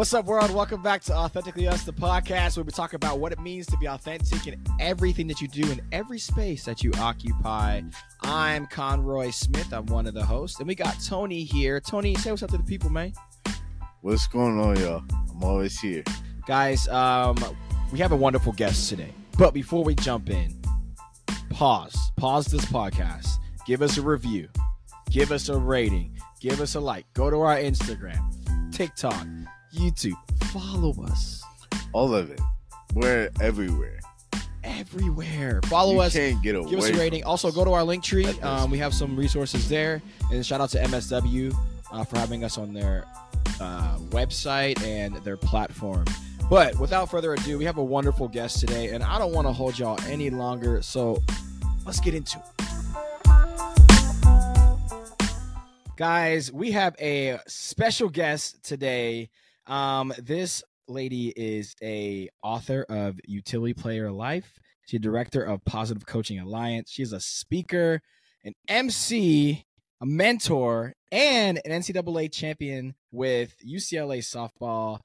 What's up, world? Welcome back to Authentically Us, the podcast where we talk about what it means to be authentic in everything that you do in every space that you occupy. I'm Conroy Smith. I'm one of the hosts, and we got Tony here. Tony, say what's up to the people, man. What's going on, y'all? I'm always here. Guys, um, we have a wonderful guest today. But before we jump in, pause. Pause this podcast. Give us a review. Give us a rating. Give us a like. Go to our Instagram, TikTok, YouTube. Follow us All of it. We're everywhere. everywhere. Follow you us. Can't get away Give us a rating. Also, go to our link tree. Um, we have some resources there. And shout out to MSW uh, for having us on their uh, website and their platform. But without further ado, we have a wonderful guest today, and I don't want to hold y'all any longer. So let's get into it. Guys, we have a special guest today. Um, this lady is a author of Utility Player Life. She's a director of Positive Coaching Alliance. She's a speaker, an MC, a mentor, and an NCAA champion with UCLA softball.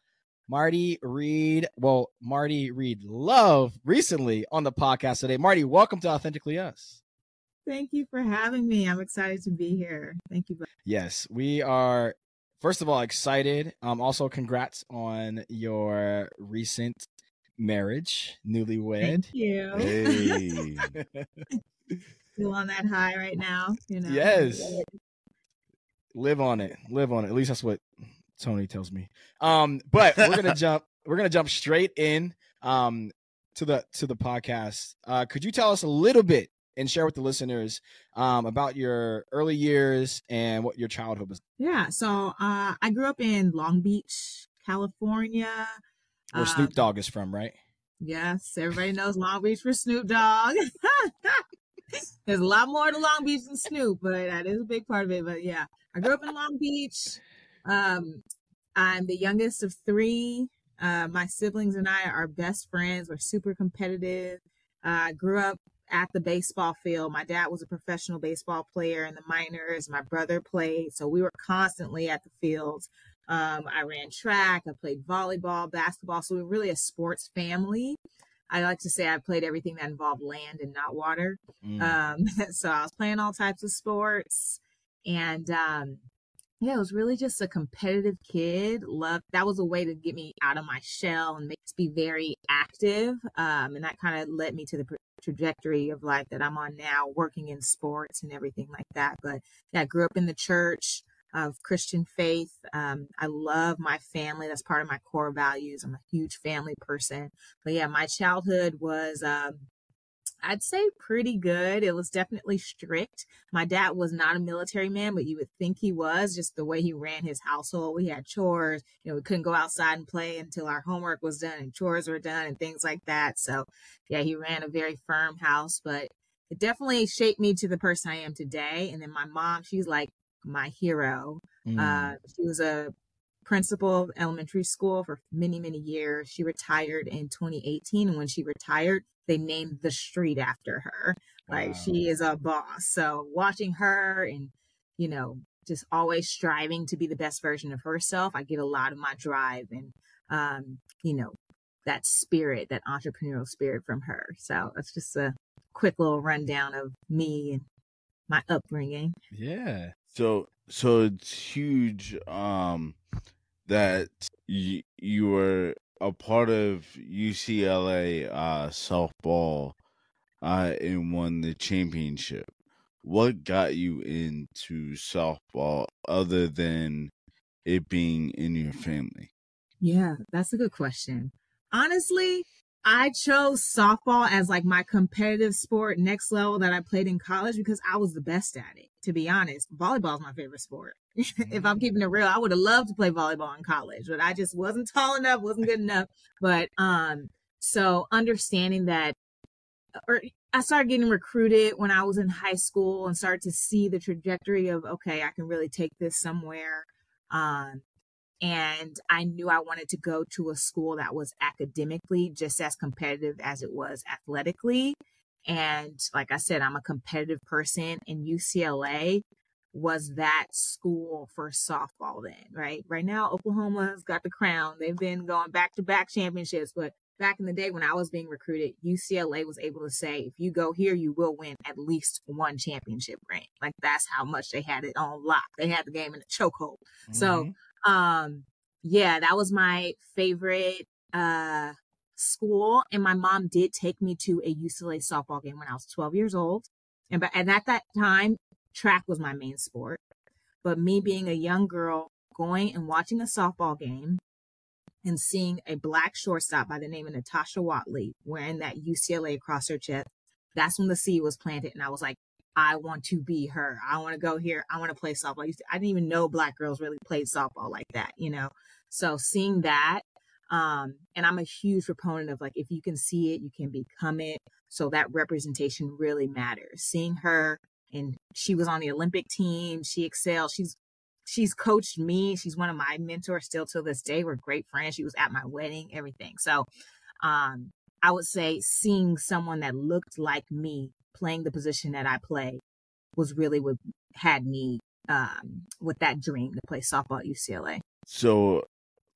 Marti Reed, well, Marti Reed Love recently on the podcast today. Marti, welcome to Authentically Us. Thank you for having me. I'm excited to be here. Thank you. Yes, we are. First of all, excited. Um, also, congrats on your recent marriage, newlywed. Thank you. Hey. Still on that high right now. You know. Yes. live on it. Live on it. At least that's what Tony tells me. Um, but we're gonna jump. We're gonna jump straight in. Um, to the to the podcast. Uh, could you tell us a little bit and share with the listeners um about your early years and what your childhood was? Yeah. So uh, I grew up in Long Beach, California. Where Uh, Snoop Dogg is from, right? Yes, everybody knows Long Beach for Snoop Dogg. There's a lot more to Long Beach than Snoop, but that is a big part of it. But yeah, I grew up in Long Beach. Um, I'm the youngest of three. Uh, my siblings and I are best friends. We're super competitive. Uh, I grew up at the baseball field. My dad was a professional baseball player in the minors. My brother played, so we were constantly at the fields. Um, I ran track. I played volleyball, basketball. So we we're really a sports family. I like to say I played everything that involved land and not water. Mm. Um, so I was playing all types of sports, and um, yeah, it was really just a competitive kid. Love that was a way to get me out of my shell and makes me very active. Um, and that kind of led me to the trajectory of life that I'm on now, working in sports and everything like that. But yeah, I grew up in the church of Christian faith. Um, I love my family. That's part of my core values. I'm a huge family person. But yeah, my childhood was, um, I'd say pretty good. It was definitely strict. My dad was not a military man, but you would think he was just the way he ran his household. We had chores. You know, we couldn't go outside and play until our homework was done and chores were done and things like that. So yeah, he ran a very firm house, but it definitely shaped me to the person I am today. And then my mom, she's like my hero. Mm. Uh, she was a principal of elementary school for many, many years. She retired in 2018. And when she retired, they named the street after her. Like Wow. she is a boss. So watching her and, you know, just always striving to be the best version of herself, I get a lot of my drive and, um, you know, that spirit, that entrepreneurial spirit from her. So that's just a quick little rundown of me and my upbringing. yeah. So so it's huge um that you you were a part of UCLA uh softball uh and won the championship. What got you into softball other than it being in your family? Yeah, that's a good question. Honestly, I chose softball as like my competitive sport next level that I played in college because I was the best at it. To be honest, volleyball is my favorite sport. if I'm keeping it real, I would have loved to play volleyball in college, but I just wasn't tall enough, wasn't good enough. But um, so understanding that, or I started getting recruited when I was in high school and started to see the trajectory of okay, I can really take this somewhere. Um, and I knew I wanted to go to a school that was academically just as competitive as it was athletically. And like I said, I'm a competitive person, and UCLA was that school for softball then, right? Right now, Oklahoma's got the crown. They've been going back to back championships, but back in the day when I was being recruited, UCLA was able to say, if you go here, you will win at least one championship ring. Like that's how much they had it on lock. They had the game in a chokehold. Mm-hmm. So, um, yeah, that was my favorite uh school. And my mom did take me to a UCLA softball game when I was 12 years old. And but and at that time, track was my main sport. But me being a young girl going and watching a softball game and seeing a black shortstop by the name of Natasha Watley wearing that UCLA across her chest, that's when the seed was planted. And I was like, I want to be her. I want to go here. I want to play softball. I, didn't even know black girls really played softball like that, you know? So seeing that, um, and I'm a huge proponent of like, if you can see it, you can become it. So that representation really matters. Seeing her and she was on the Olympic team. She excelled. She's she's coached me. She's one of my mentors still to this day. We're great friends. She was at my wedding, everything. So um, I would say seeing someone that looked like me playing the position that I play was really what had me um, with that dream to play softball at UCLA. So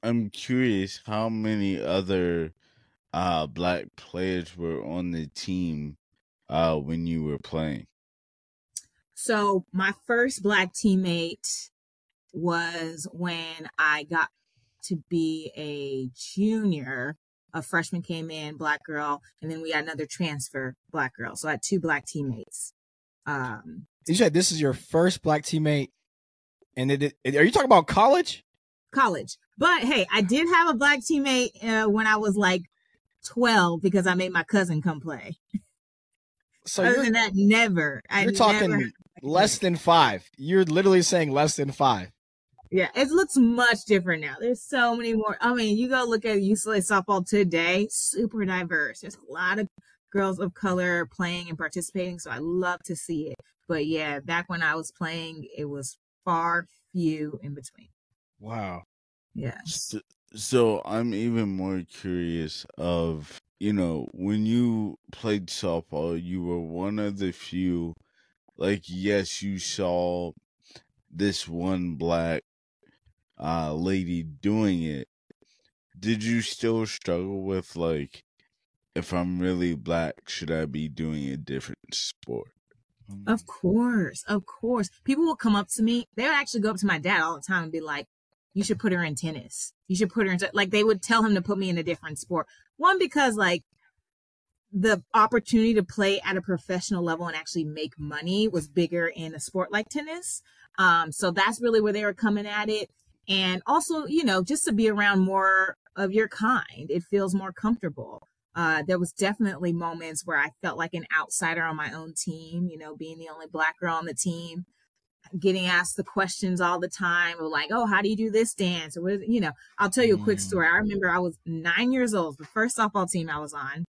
I'm curious how many other uh, black players were on the team uh, when you were playing? So my first black teammate was when I got to be a junior. A freshman came in, black girl, and then we had another transfer, black girl. So I had two black teammates. Um, you said this is your first black teammate, and it, it, are you talking about college? College, but hey, I did have a black teammate uh, when I was like twelve because I made my cousin come play. So other than that, never. You're I talking never... less than five. You're literally saying less than five. Yeah, it looks much different now. There's so many more. I mean, you go look at UCLA softball today, super diverse. There's a lot of girls of color playing and participating, so I love to see it. But yeah, back when I was playing, it was far few in between. Wow. Yeah. So, so I'm even more curious of, you know, when you played softball, you were one of the few like yes, you saw this one black uh, lady doing it, did you still struggle with like, if I'm really black, should I be doing a different sport? Of course, of course. People will come up to me. They would actually go up to my dad all the time and be like, "You should put her in tennis. You should put her in like." They would tell him to put me in a different sport. One because like the opportunity to play at a professional level and actually make money was bigger in a sport like tennis. Um, so that's really where they were coming at it and also you know just to be around more of your kind it feels more comfortable uh, there was definitely moments where i felt like an outsider on my own team you know being the only black girl on the team getting asked the questions all the time of like oh how do you do this dance or what you know i'll tell you a quick story i mm. remember i was nine years old the first softball team i was on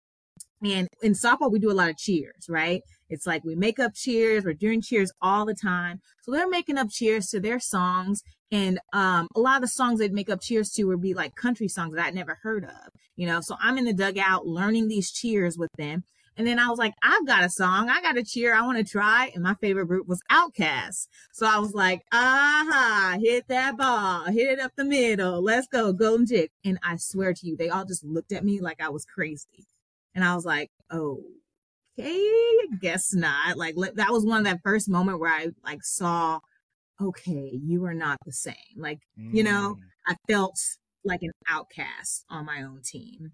and in softball we do a lot of cheers right it's like we make up cheers we're doing cheers all the time so they're making up cheers to their songs and um, a lot of the songs they'd make up cheers to would be like country songs that I'd never heard of, you know. So I'm in the dugout learning these cheers with them. And then I was like, I've got a song, I got a cheer, I want to try. And my favorite group was OutKast. So I was like, aha, hit that ball, hit it up the middle, let's go, golden chick. And I swear to you, they all just looked at me like I was crazy. And I was like, oh, okay, guess not. Like that was one of that first moment where I like saw okay, you are not the same. Like, mm. you know, mm. I felt like an outcast on my own team.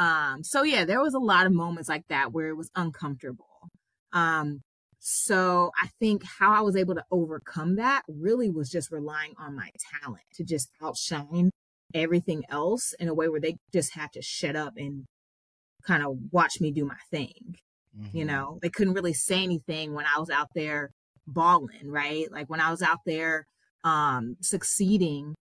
Um, so yeah, there was a lot of moments like that where it was uncomfortable. Um, so I think how I was able to overcome that really was just relying on my talent to just outshine everything else in a way where they just had to shut up and kind of watch me do my thing. Mm-hmm. You know, they couldn't really say anything when I was out there balling, right? Like when I was out there um succeeding.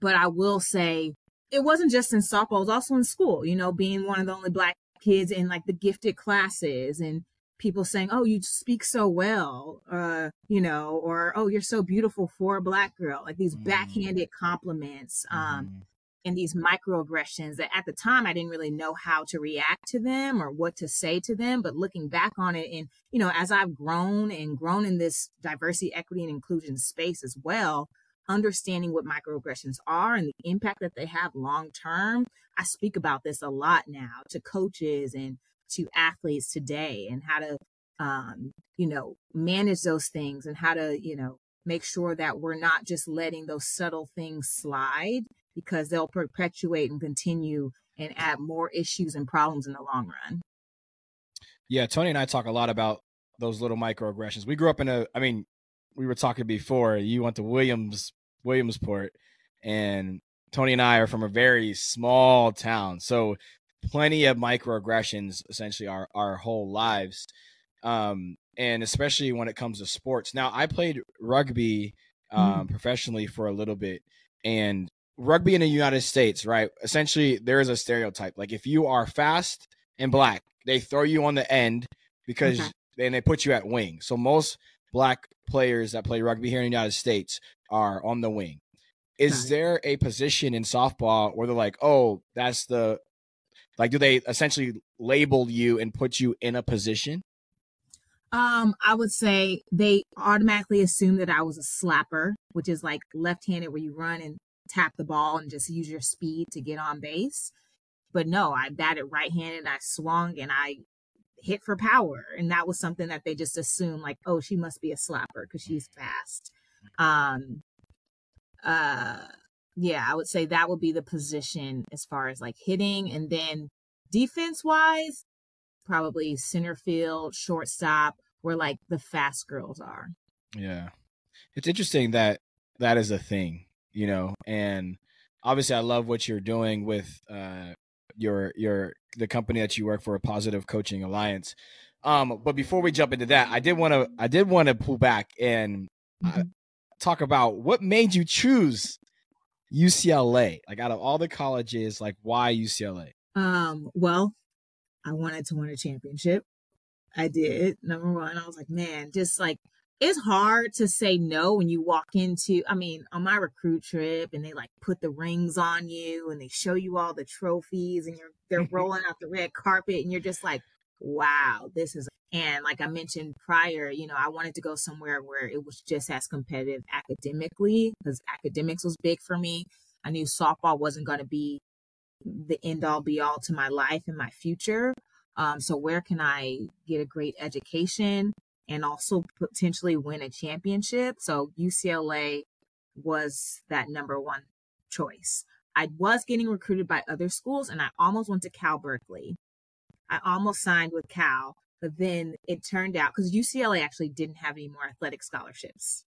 But I will say it wasn't just in softball, it was also in school, you know, being one of the only black kids in like the gifted classes and people saying, Oh, you speak so well, uh, you know, or oh, you're so beautiful for a black girl, like these mm. backhanded compliments. Um mm. and these microaggressions that at the time I didn't really know how to react to them or what to say to them. But looking back on it, and you know, as I've grown and grown in this diversity, equity, and inclusion space as well, understanding what microaggressions are and the impact that they have long term, I speak about this a lot now to coaches and to athletes today and how to um, you know, manage those things and how to, you know, make sure that we're not just letting those subtle things slide because they'll perpetuate and continue and add more issues and problems in the long run. Yeah, Tony and I talk a lot about those little microaggressions. We grew up in a I mean, we were talking before, you went to Williams Williamsport and Tony and I are from a very small town. So plenty of microaggressions essentially our our whole lives. Um and especially when it comes to sports. Now, I played rugby um, mm. professionally for a little bit, and rugby in the United States, right? Essentially, there is a stereotype. Like if you are fast and black, they throw you on the end because then they put you at wing. So most black players that play rugby here in the United States are on the wing. Is there a position in softball where they're like, oh, that's the like, do they essentially label you and put you in a position? Um, I would say they automatically assume that I was a slapper, which is like left-handed where you run and tap the ball and just use your speed to get on base. But no, I batted right-handed, I swung and I hit for power. And that was something that they just assumed like, oh, she must be a slapper because she's fast. Um uh yeah, I would say that would be the position as far as like hitting and then defense wise, probably center field, shortstop, where like the fast girls are. Yeah. It's interesting that that is a thing, you know, and obviously I love what you're doing with uh your your the company that you work for, a Positive Coaching Alliance. Um, but before we jump into that, I did want to I did want to pull back and uh, mm-hmm. uh, talk about what made you choose UCLA. Like out of all the colleges, like why UCLA? Um, well, I wanted to win a championship. I did. Number one, I was like, man, just like it's hard to say no when you walk into i mean on my recruit trip and they like put the rings on you and they show you all the trophies and you're they're rolling out the red carpet and you're just like wow this is and like i mentioned prior you know i wanted to go somewhere where it was just as competitive academically because academics was big for me. I knew softball wasn't going to be the end all be all to my life and my future. Um, so where can I get a great education and also potentially win a championship? So UCLA was that number one choice. I was getting recruited by other schools and I almost went to Cal Berkeley. I almost signed with Cal, but then it turned out because UCLA actually didn't have any more athletic scholarships.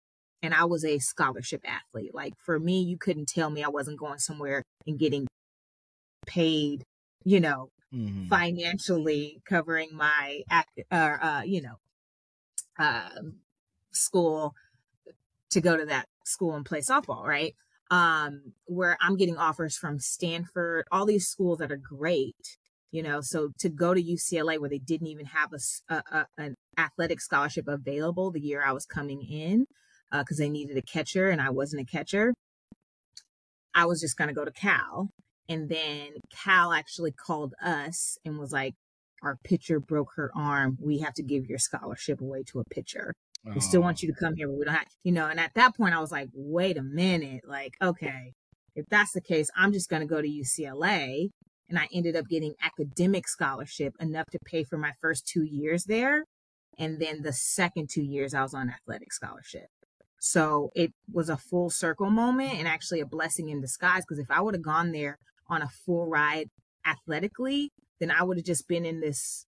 And I was a scholarship athlete. Like for me, you couldn't tell me I wasn't going somewhere and getting paid, you know, mm-hmm. financially covering my, uh, uh, you know, um, school to go to that school and play softball, right? Um, where I'm getting offers from Stanford, all these schools that are great, you know. So to go to UCLA where they didn't even have a, a, a an athletic scholarship available the year I was coming in, because uh, they needed a catcher and I wasn't a catcher. I was just going to go to Cal. And then Cal actually called us and was like, Our pitcher broke her arm. We have to give your scholarship away to a pitcher. We still want oh. you to come here, but we don't have, you know. And at that point, I was like, Wait a minute. Like, okay, if that's the case, I'm just going to go to UCLA. And I ended up getting academic scholarship enough to pay for my first two years there. And then the second two years, I was on athletic scholarship. So it was a full circle moment and actually a blessing in disguise. Because if I would have gone there on a full ride athletically, then I would have just been in this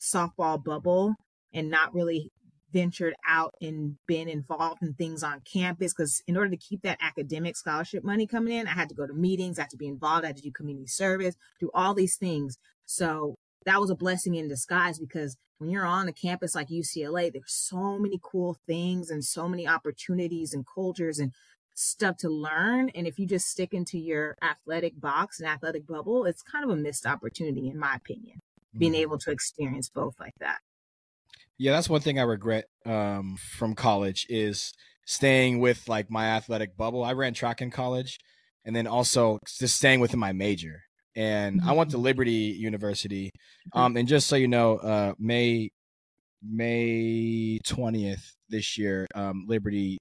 softball bubble and not really ventured out and been involved in things on campus because in order to keep that academic scholarship money coming in i had to go to meetings i had to be involved i had to do community service do all these things. So that was a blessing in disguise because when you're on a campus like ucla there's so many cool things and so many opportunities and cultures and stuff to learn. And if you just stick into your athletic box and athletic bubble, it's kind of a missed opportunity, in my opinion, being mm-hmm. able to experience both like that. Yeah, that's one thing I regret um, from college is staying with like my athletic bubble. I ran track in college, and then also just staying within my major. And I went to Mhm. Liberty University. Mhm. Um, and just so you know, uh, May May twentieth this year, um, Liberty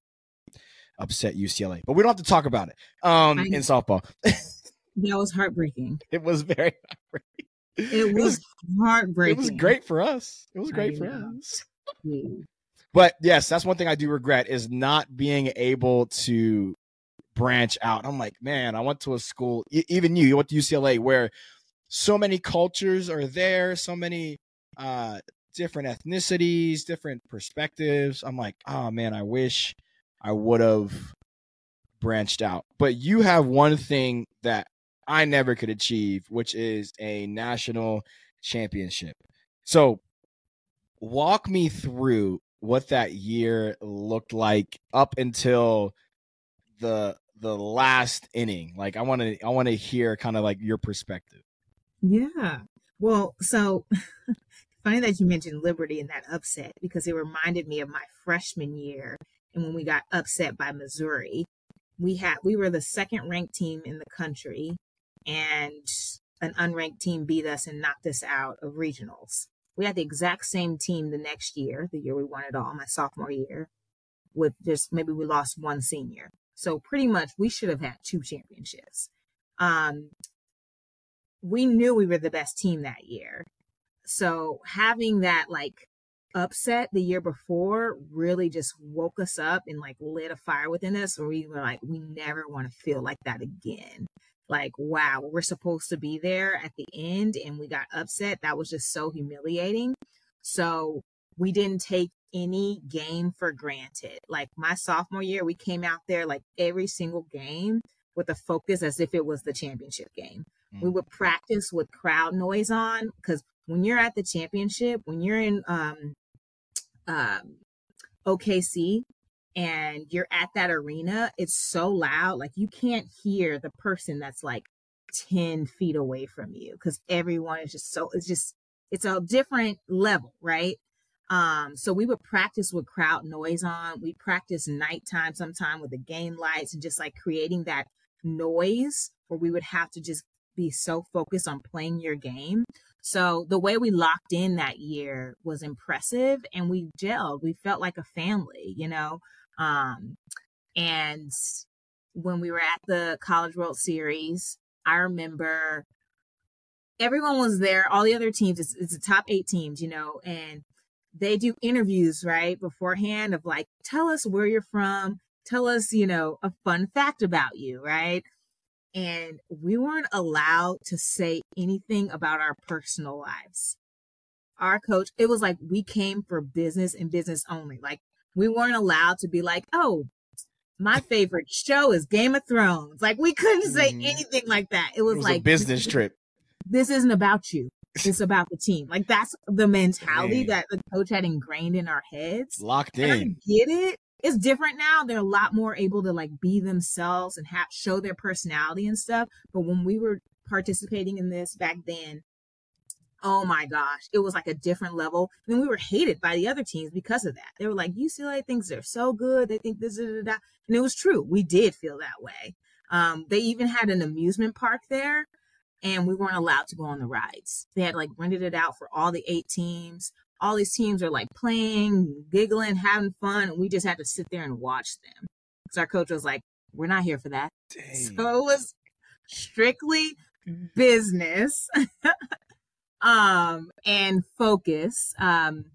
upset UCLA, but we don't have to talk about it. Um, I- in softball, That was heartbreaking. it was very. Heartbreaking. It was It heartbreaking. It was great for us. It was I great for know. us. But yes, that's one thing I do regret is not being able to branch out. I'm like, man, I went to a school, even you, you went to UCLA where so many cultures are there, so many uh different ethnicities, different perspectives. I'm like, oh man, I wish I would have branched out. But you have one thing that I never could achieve, which is a national championship. So walk me through what that year looked like up until the the last inning. Like I want to I want to hear kind of like your perspective. Yeah. Well, so funny that you mentioned Liberty and that upset because it reminded me of my freshman year and when we got upset by Missouri. We had we were the second ranked team in the country and an unranked team beat us and knocked us out of regionals. We had the exact same team the next year, the year we won it all, my sophomore year, with just maybe we lost one senior. So pretty much we should have had two championships. Um, we knew we were the best team that year. So having that like upset the year before really just woke us up and like lit a fire within us where we were like, we never want to feel like that again. Like, wow, we're supposed to be there at the end and we got upset. That was just so humiliating. So we didn't take any game for granted. Like my sophomore year, we came out there like every single game with a focus as if it was the championship game. We would practice with crowd noise on because when you're at the championship, when you're in um, um, OKC and you're at that arena, it's so loud. Like you can't hear the person that's like 10 feet away from you because everyone is just so, it's just, it's a different level, right? Um, so we would practice with crowd noise on. We practice nighttime sometime with the game lights and just like creating that noise where we would have to just be so focused on playing your game. So the way we locked in that year was impressive and we gelled. We felt like a family, you know. Um and when we were at the College World Series, I remember everyone was there, all the other teams, it's, it's the top eight teams, you know, and they do interviews right beforehand of like, tell us where you're from, tell us, you know, a fun fact about you, right? And we weren't allowed to say anything about our personal lives. Our coach, it was like we came for business and business only. Like we weren't allowed to be like, oh, my favorite show is Game of Thrones. Like we couldn't say Mhm. anything like that. It was, It was like a business trip. This isn't about you. It's about the team. Like that's the mentality Dang. that the coach had ingrained in our heads. Locked And I get it. It's different now. They're a lot more able to like be themselves and have show their personality and stuff. But when we were participating in this back then, oh my gosh, it was like a different level. And we were hated by the other teams because of that. They were like, UCLA thinks they're so good. They think this, da, da, da. and it was true. We did feel that way. Um, they even had an amusement park there, and we weren't allowed to go on the rides. They had like rented it out for all the eight teams all these teams are like playing, giggling, having fun, and we just had to sit there and watch them. So our coach was like, "We're not here for that." Dang. So it was strictly business, um, and focus. Um,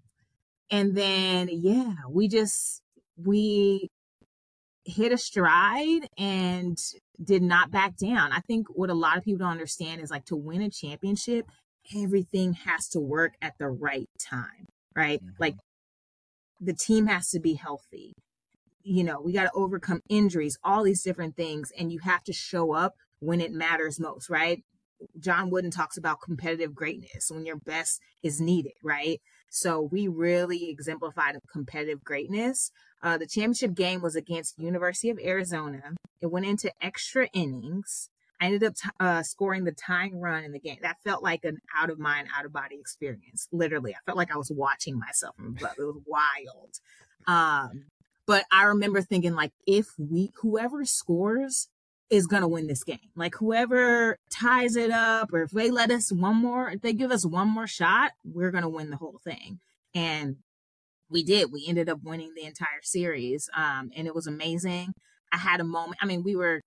and then yeah, we just we hit a stride and did not back down. I think what a lot of people don't understand is like to win a championship, everything has to work at the right time, right? Mhm. Like the team has to be healthy. You know, we got to overcome injuries, all these different things, and you have to show up when it matters most, right? John Wooden talks about competitive greatness when your best is needed, right? So we really exemplified competitive greatness. Uh, the championship game was against University of Arizona. It went into extra innings. I ended up t- uh, scoring the tying run in the game. That felt like an out of mind, out of body experience. Literally, I felt like I was watching myself. It was wild. Um, but I remember thinking, like, if we, whoever scores is to win this game. Like whoever ties it up or if they let us one more, if they give us one more shot, we're to win the whole thing. And we did. We ended up winning the entire series. Um, and it was amazing. I had a moment. I mean, we were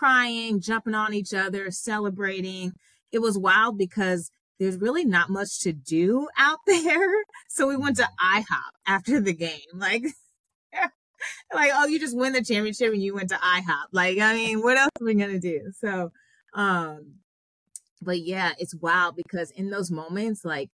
crying, jumping on each other, celebrating. It was wild because there's really not much to do out there. So we went to IHOP after the game. Like, like, oh, you just win the championship and you went to IHOP. Like, I mean, what else are we gonna do? So, um, but yeah, it's wild because in those moments, like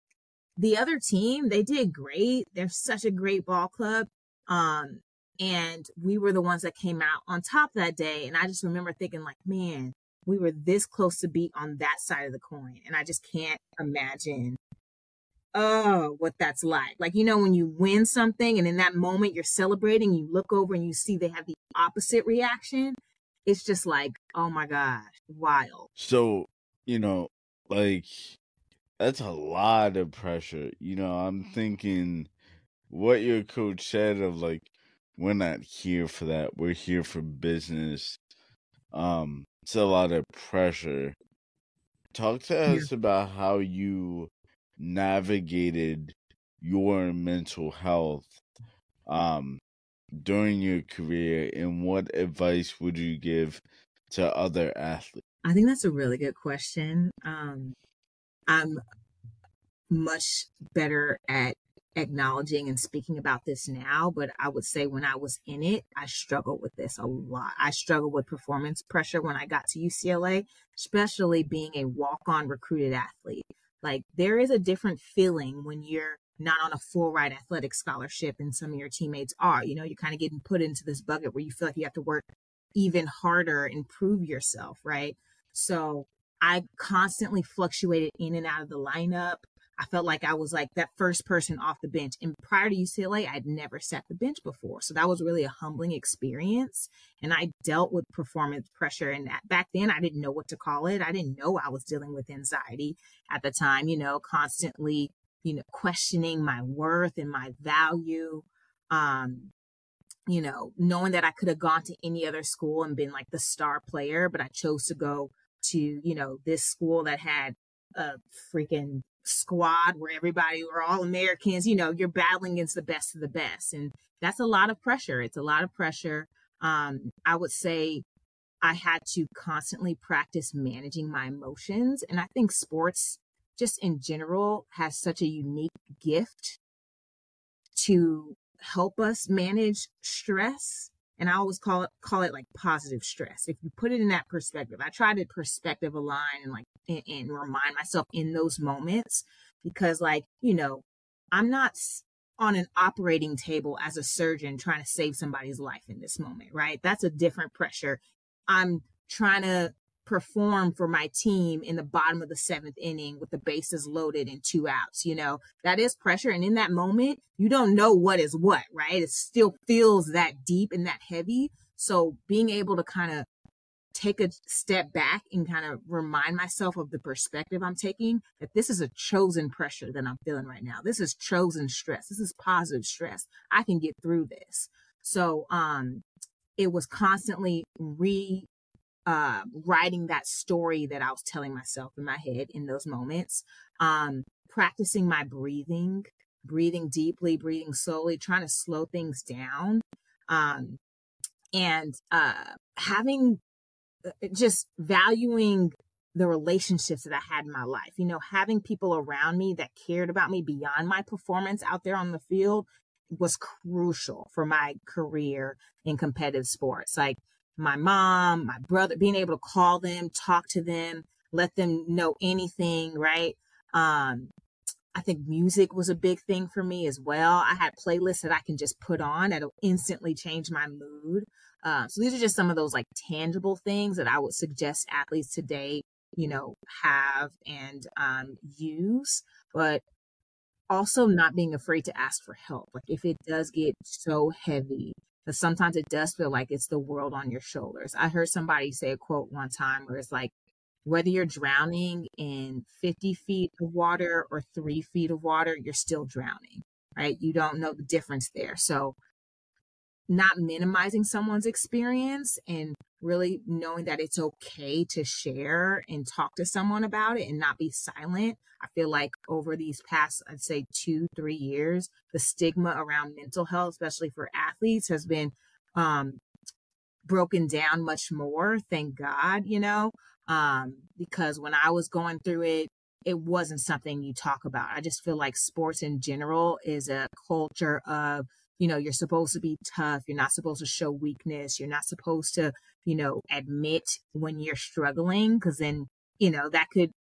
the other team, they did great. They're such a great ball club. Um, and we were the ones that came out on top that day. And I just remember thinking, like, man, we were this close to be on that side of the coin. And I just can't imagine oh, what that's like. Like, you know, when you win something and in that moment you're celebrating, you look over and you see they have the opposite reaction. It's just like, oh my gosh, wild. So, you know, like, that's a lot of pressure. You know, I'm thinking what your coach said of like, we're not here for that. We're here for business. Um, it's a lot of pressure. Talk to us about how you navigated your mental health um during your career and what advice would you give to other athletes? I think that's a really good question. Um I'm much better at acknowledging and speaking about this now, but I would say when I was in it, I struggled with this a lot. I struggled with performance pressure when I got to UCLA, especially being a walk on recruited athlete. Like there is a different feeling when you're not on a full ride athletic scholarship and some of your teammates are. You know, you're kind of getting put into this bucket where you feel like you have to work even harder and prove yourself, right? So I constantly fluctuated in and out of the lineup. I felt like I was like that first person off the bench. And prior to UCLA, I'd never sat the bench before. So that was really a humbling experience. And I dealt with performance pressure. And back then, I didn't know what to call it. I didn't know I was dealing with anxiety at the time, you know, constantly, you know, questioning my worth and my value. Um, you know, knowing that I could have gone to any other school and been like the star player, but I chose to go to, you know, this school that had a freaking squad where everybody were all Americans, you know, you're battling against the best of the best. And that's a lot of pressure. It's a lot of pressure. Um, I would say I had to constantly practice managing my emotions. And I think sports, just in general, has such a unique gift to help us manage stress and I always call it call it like positive stress. If you put it in that perspective, I try to perspective align and like and, and remind myself in those moments because like you know I'm not on an operating table as a surgeon trying to save somebody's life in this moment, right? That's a different pressure. I'm trying to perform for my team in the bottom of the seventh inning with the bases loaded and two outs. You know, that is pressure. And in that moment, you don't know what is what, right? It still feels that deep and that heavy. So being able to kind of take a step back and kind of remind myself of the perspective I'm taking that this is a chosen pressure that I'm feeling right now. This is chosen stress. This is positive stress. I can get through this. So, um, it was constantly re uh, writing that story that I was telling myself in my head in those moments, um, practicing my breathing, breathing deeply, breathing slowly, trying to slow things down, um, and uh, having just valuing the relationships that I had in my life. You know, having people around me that cared about me beyond my performance out there on the field was crucial for my career in competitive sports. Like my mom, my brother, being able to call them, talk to them, let them know anything, right? Um, I think music was a big thing for me as well. I had playlists that I can just put on that'll instantly change my mood. Uh, so these are just some of those like tangible things that I would suggest athletes today, you know, have and um, use. But also not being afraid to ask for help. Like if it does get so heavy, because sometimes it does feel like it's the world on your shoulders. I heard somebody say a quote one time where it's like, whether you're drowning in 50 feet of water or three feet of water, you're still drowning, right? You don't know the difference there. So not minimizing someone's experience and really knowing that it's okay to share and talk to someone about it and not be silent. I feel like over these past, I'd say two, three years, the stigma around mental health, especially for athletes, has been um, broken down much more. Thank God, you know, um, because when I was going through it, it wasn't something you talk about. I just feel like sports in general is a culture of you know you're supposed to be tough you're not supposed to show weakness you're not supposed to you know admit when you're struggling because then you know that could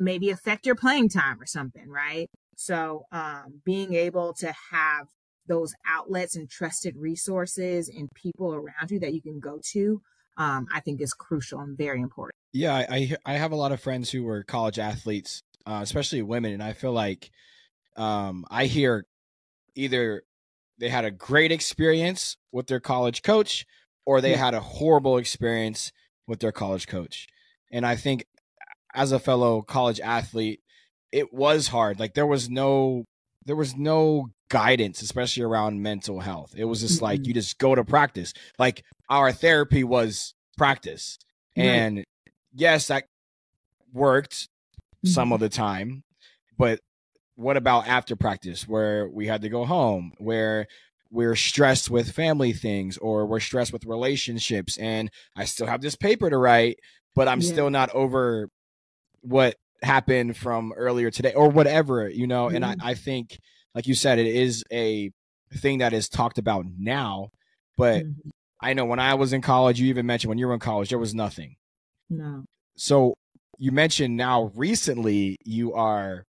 maybe affect your playing time or something right so um being able to have those outlets and trusted resources and people around you that you can go to um, I think is crucial and very important. Yeah, I I have a lot of friends who were college athletes, uh, especially women, and I feel like um, I hear either they had a great experience with their college coach or they had a horrible experience with their college coach. And I think as a fellow college athlete, it was hard. Like there was no there was no guidance, especially around mental health. It was just mm-hmm. like you just go to practice. Like our therapy was practice. Right. And yes, that worked mm-hmm. some of the time, but what about after practice where we had to go home, where we're stressed with family things or we're stressed with relationships and I still have this paper to write, but I'm yeah. still not over what happened from earlier today or whatever, you know? Mm-hmm. And I, mm-hmm. I think, like you said, it is a thing that is talked about now, but mm-hmm. I know when I was in college, you even mentioned when you were in college, there was nothing. No. So you mentioned now recently you are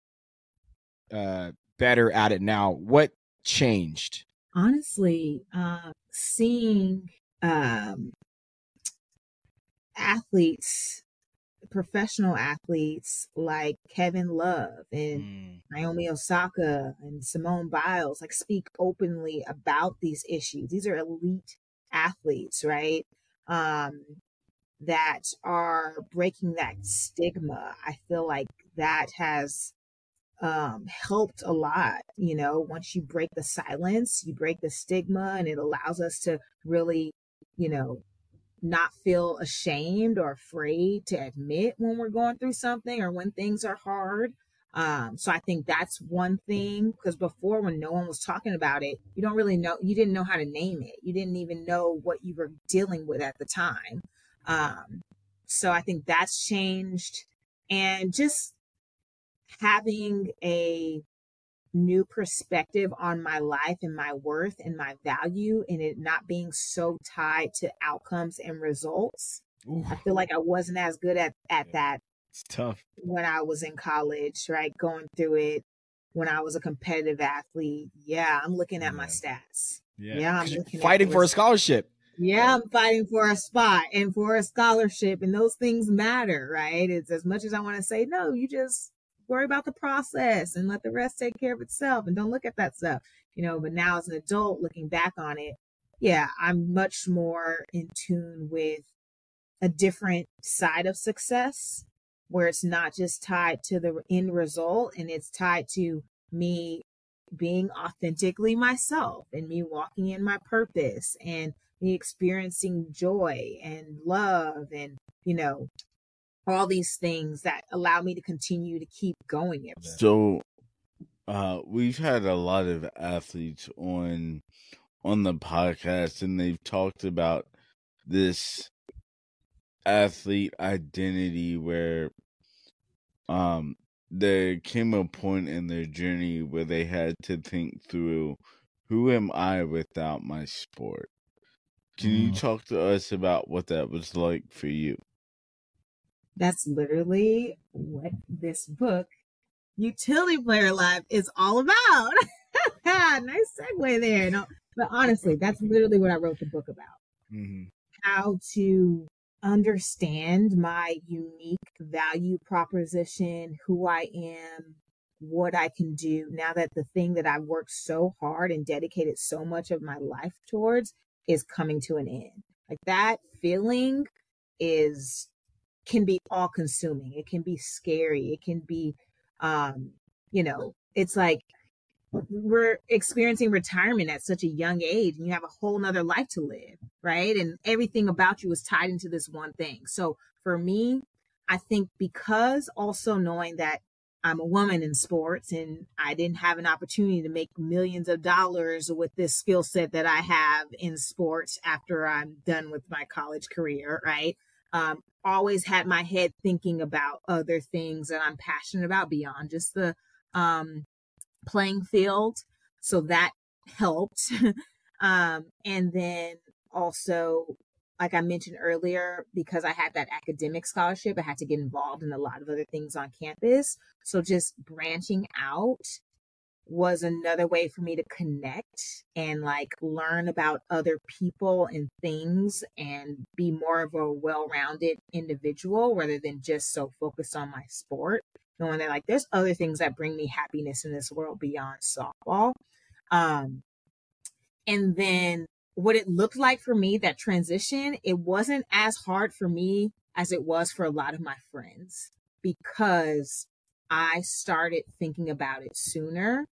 uh, better at it now. What changed? Honestly, uh, seeing um, athletes, professional athletes like Kevin Love and mm. Naomi Osaka and Simone Biles, like speak openly about these issues. These are elite athletes, right? Um, that are breaking that stigma. I feel like that has um, helped a lot. You know, once you break the silence, you break the stigma, and it allows us to really, you know, not feel ashamed or afraid to admit when we're going through something or when things are hard. Um, so I think that's one thing because before, when no one was talking about it, you don't really know, you didn't know how to name it. You didn't even know what you were dealing with at the time. Um, so I think that's changed. And just having a new perspective on my life and my worth and my value and it not being so tied to outcomes and results. Ooh. I feel like I wasn't as good at at that. It's tough. When I was in college, right? Going through it when I was a competitive athlete. Yeah, I'm looking at yeah. my stats. Yeah, yeah I'm fighting for a scholarship. Yeah, I'm fighting for a spot and for a scholarship, and those things matter, right? It's as much as I want to say, no, you just worry about the process and let the rest take care of itself and don't look at that stuff, you know. But now as an adult looking back on it, yeah, I'm much more in tune with a different side of success where it's not just tied to the end result and it's tied to me being authentically myself and me walking in my purpose and me experiencing joy and love and you know all these things that allow me to continue to keep going. So, uh, we've had a lot of athletes on on the podcast, and they've talked about this athlete identity where um there came a point in their journey where they had to think through who am I without my sport? Can you mm. talk to us about what that was like for you? That's literally what this book, Utility Player Life, is all about. nice segue there. No, but honestly, that's literally what I wrote the book about. Mm-hmm. How to understand my unique value proposition, who I am, what I can do now that the thing that I've worked so hard and dedicated so much of my life towards is coming to an end. Like that feeling is can be all consuming. It can be scary. It can be, um, you know, it's like we're experiencing retirement at such a young age and you have a whole nother life to live right and everything about you is tied into this one thing so for me i think because also knowing that i'm a woman in sports and i didn't have an opportunity to make millions of dollars with this skill set that i have in sports after i'm done with my college career right um, always had my head thinking about other things that i'm passionate about beyond just the um, playing field. So that helped. um, and then also, like I mentioned earlier, because I had that academic scholarship, I had to get involved in a lot of other things on campus. So just branching out was another way for me to connect and like learn about other people and things and be more of a well-rounded individual rather than just so focused on my sport knowing that like there's other things that bring me happiness in this world beyond softball. Um, and then what it looked like for me, that transition, it wasn't as hard for me as it was for a lot of my friends because I started thinking about it sooner.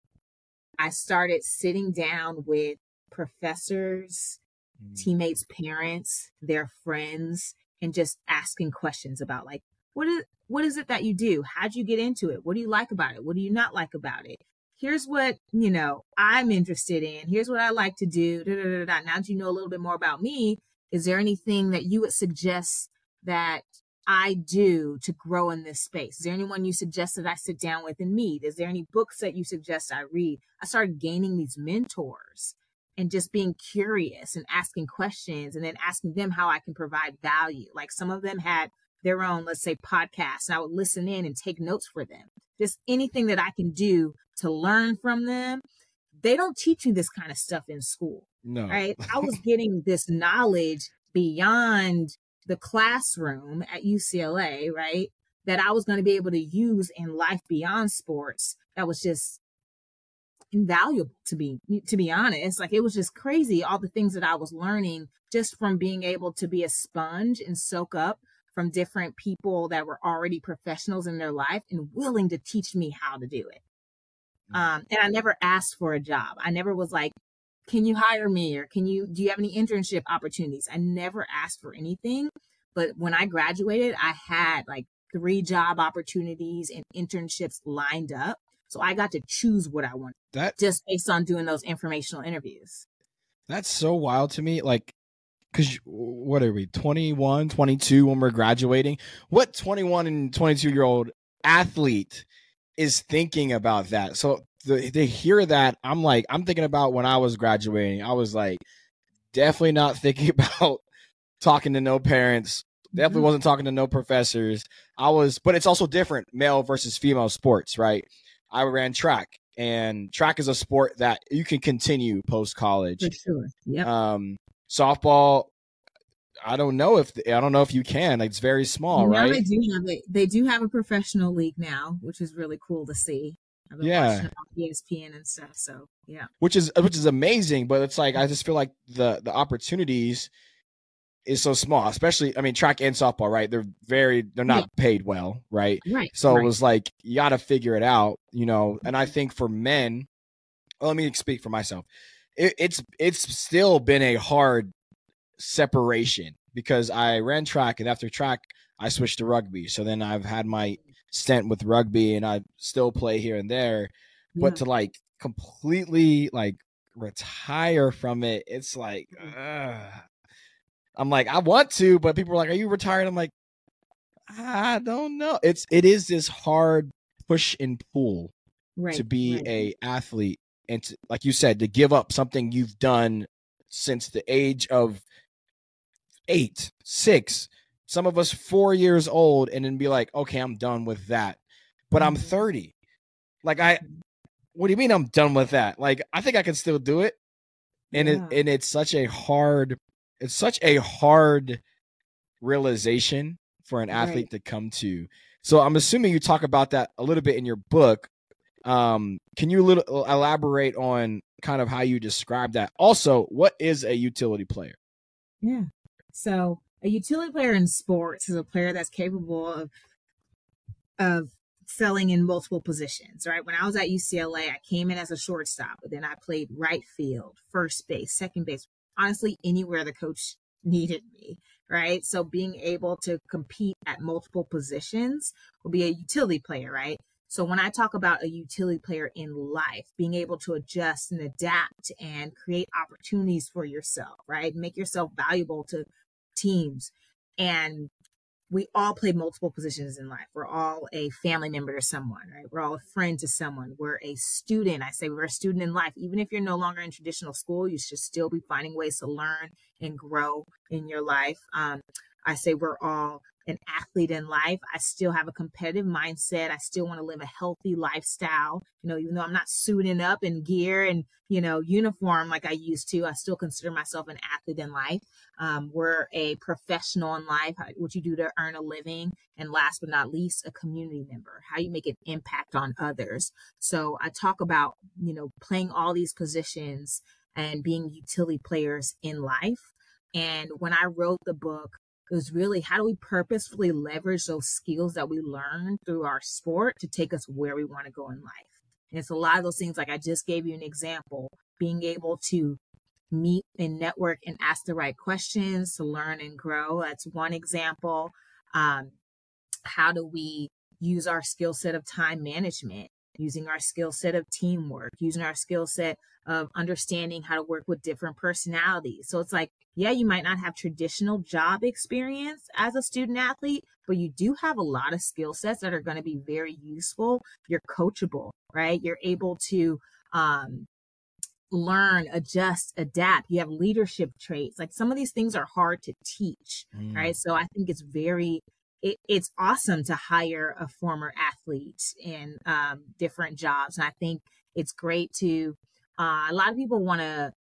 I started sitting down with professors, mm. teammates, parents, their friends, and just asking questions about like, what is what is it that you do? How'd you get into it? What do you like about it? What do you not like about it? Here's what, you know, I'm interested in. Here's what I like to do. Da, da, da, now that you know a little bit more about me, is there anything that you would suggest that I do to grow in this space? Is there anyone you suggest that I sit down with and meet? Is there any books that you suggest I read? I started gaining these mentors and just being curious and asking questions and then asking them how I can provide value. Like some of them had their own, let's say, podcast, and I would listen in and take notes for them. Just anything that I can do to learn from them. They don't teach you this kind of stuff in school. No. Right. I was getting this knowledge beyond the classroom at UCLA, right? That I was going to be able to use in life beyond sports. That was just invaluable to be to be honest like it was just crazy all the things that i was learning just from being able to be a sponge and soak up from different people that were already professionals in their life and willing to teach me how to do it. Mm. Um, and I never asked for a job. I never was like, can you hire me or can you, do you have any internship opportunities? I never asked for anything. But when I graduated, I had like three job opportunities and internships lined up. So I got to choose what I wanted. That just based on doing those informational interviews. That's so wild to me. Like because what are we 21 22 when we're graduating what 21 and 22 year old athlete is thinking about that so the, to hear that i'm like i'm thinking about when i was graduating i was like definitely not thinking about talking to no parents definitely mm-hmm. wasn't talking to no professors i was but it's also different male versus female sports right i ran track and track is a sport that you can continue post college for sure yeah um softball I don't know if I don't know if you can. It's very small, now right? They do have a, they do have a professional league now, which is really cool to see. Yeah, ESPN and stuff. So yeah, which is which is amazing. But it's like I just feel like the the opportunities is so small. Especially, I mean, track and softball, right? They're very they're not yeah. paid well, right? Right. So right. it was like you got to figure it out, you know. And I mm-hmm. think for men, well, let me speak for myself it, it's it's still been a hard separation because I ran track and after track I switched to rugby. So then I've had my stint with rugby and I still play here and there. But yeah. to like completely like retire from it, it's like uh, I'm like I want to, but people are like, "Are you retired?" I'm like, I don't know. It's it is this hard push and pull right, to be right. a athlete and to, like you said to give up something you've done since the age of eight six some of us four years old and then be like okay i'm done with that but i'm mm-hmm. 30 like i what do you mean i'm done with that like i think i can still do it and yeah. it and it's such a hard it's such a hard realization for an athlete right. to come to so i'm assuming you talk about that a little bit in your book um, can you little elaborate on kind of how you describe that? Also, what is a utility player? Yeah. So a utility player in sports is a player that's capable of of excelling in multiple positions, right? When I was at UCLA, I came in as a shortstop, but then I played right field, first base, second base, honestly, anywhere the coach needed me, right? So being able to compete at multiple positions will be a utility player, right? So when I talk about a utility player in life, being able to adjust and adapt and create opportunities for yourself, right? Make yourself valuable to teams and we all play multiple positions in life. We're all a family member to someone, right? We're all a friend to someone. We're a student. I say we're a student in life. Even if you're no longer in traditional school, you should still be finding ways to learn and grow in your life. Um, I say we're all an athlete in life. I still have a competitive mindset. I still want to live a healthy lifestyle. You know, even though I'm not suiting up in gear and, you know, uniform like I used to, I still consider myself an athlete in life. Um, we're a professional in life, what you do to earn a living. And last but not least, a community member, how you make an impact on others. So I talk about, you know, playing all these positions and being utility players in life. And when I wrote the book, it was really how do we purposefully leverage those skills that we learn through our sport to take us where we want to go in life. And it's a lot of those things, like I just gave you an example, being able to meet and network and ask the right questions to learn and grow. That's one example. Um, how do we use our skill set of time management, using our skill set of teamwork, using our skill set of understanding how to work with different personalities. So it's like yeah, you might not have traditional job experience as a student athlete, but you do have a lot of skill sets that are going to be very useful. You're coachable, right? You're able to um, learn, adjust, adapt. You have leadership traits. Like some of these things are hard to teach, mm. right? So I think it's very it, it's awesome to hire a former athlete in um, different jobs. And I think it's great to, uh, a lot of people want to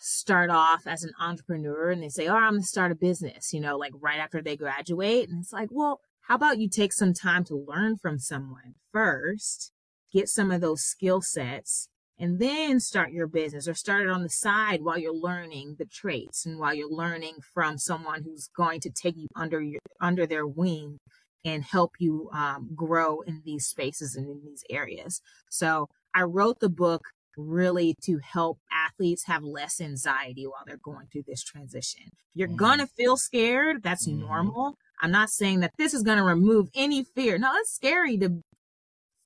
start off as an entrepreneur and they say, Oh, I'm going to start a business, you know, like right after they graduate. And it's like, well, how about you take some time to learn from someone first, get some of those skill sets, and then start your business or start it on the side while you're learning the traits and while you're learning from someone who's going to take you under your under their wing and help you um, grow in these spaces and in these areas. So I wrote the book really to help athletes have less anxiety while they're going through this transition. You're mm-hmm. to feel scared. That's mm-hmm. normal. I'm not saying that this is to remove any fear. No, it's scary to,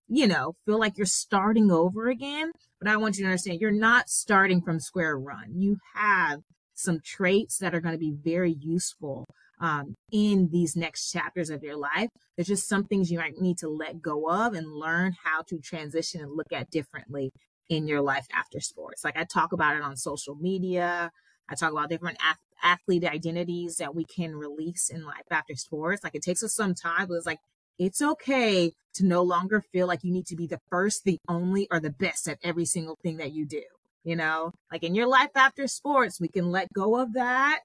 you know, feel like you're starting over again. But I want you to understand you're not starting from square one. You have some traits that are going to be very useful um, in these next chapters of your life. There's just some things you might need to let go of and learn how to transition and look at differently in your life after sports. Like I talk about it on social media. I talk about different ath- athlete identities that we can release in life after sports. Like it takes us some time, but it's like it's okay to no longer feel like you need to be the first, the only, or the best at every single thing that you do. You know, like in your life after sports, we can let go of that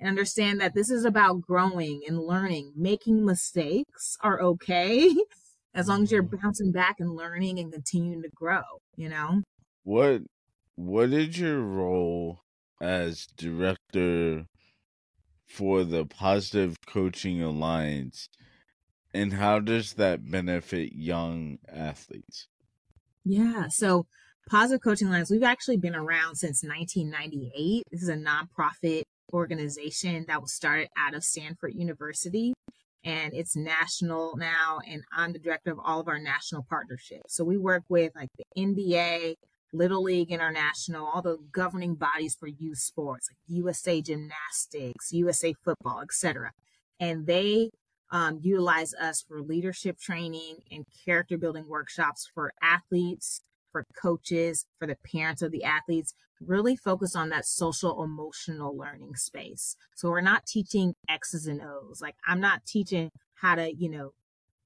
and understand that this is about growing and learning. Making mistakes are okay. as long as you're mm-hmm. bouncing back and learning and continuing to grow, you know? What what is your role as director for the Positive Coaching Alliance and how does that benefit young athletes? Yeah, so Positive Coaching Alliance, we've actually been around since 1998. This is a nonprofit organization that was started out of Stanford University and it's national now and i'm the director of all of our national partnerships so we work with like the nba little league international all the governing bodies for youth sports like usa gymnastics usa football etc and they um, utilize us for leadership training and character building workshops for athletes for coaches for the parents of the athletes really focus on that social emotional learning space. So we're not teaching X's and O's. Like I'm not teaching how to, you know,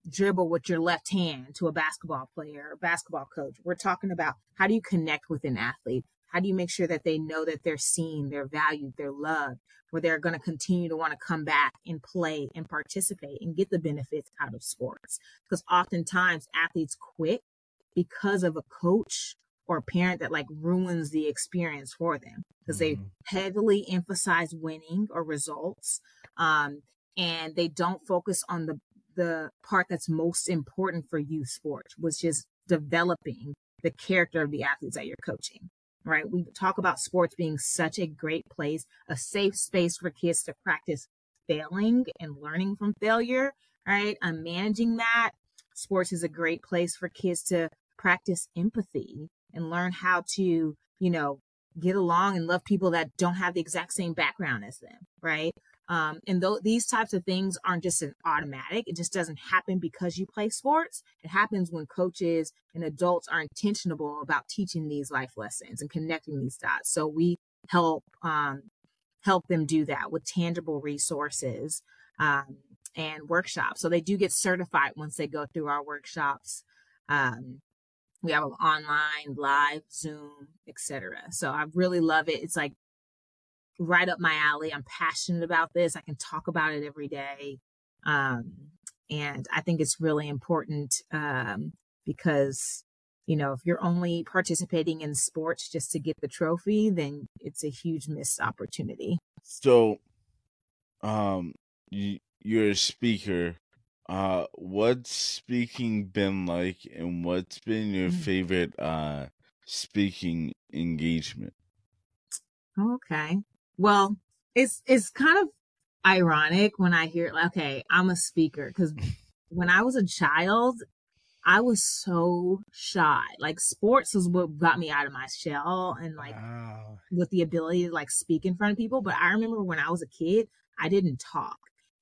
dribble with your left hand to a basketball player or basketball coach. We're talking about how do you connect with an athlete? How do you make sure that they know that they're seen, they're valued, they're loved, where they're going to continue to want to come back and play and participate and get the benefits out of sports? Because oftentimes athletes quit because of a coach or a parent that like ruins the experience for them because mm-hmm. they heavily emphasize winning or results um, and they don't focus on the the part that's most important for youth sports, which is developing the character of the athletes that you're coaching. Right? We talk about sports being such a great place, a safe space for kids to practice failing and learning from failure. Right? I'm managing that. Sports is a great place for kids to practice empathy and learn how to, you know, get along and love people that don't have the exact same background as them, right? Um, and these types of things aren't just an automatic, it just doesn't happen because you play sports. It happens when coaches and adults are intentional about teaching these life lessons and connecting these dots. So we help um, help them do that with tangible resources um, and workshops. So they do get certified once they go through our workshops. Um, we have online, live, Zoom, etc. So I really love it. It's like right up my alley. I'm passionate about this. I can talk about it every day. Um, and I think it's really important um, because, you know, if you're only participating in sports just to get the trophy, then it's a huge missed opportunity. So, um, you, you're a speaker uh, what's speaking been like, and what's been your Mm. favorite uh speaking engagement? Okay. Well, it's it's kind of ironic when I hear okay, I'm a speaker because when I was a child, I was so shy. Like sports was what got me out of my shell and like wow. with the ability to like speak in front of people. But I remember when I was a kid, I didn't talk.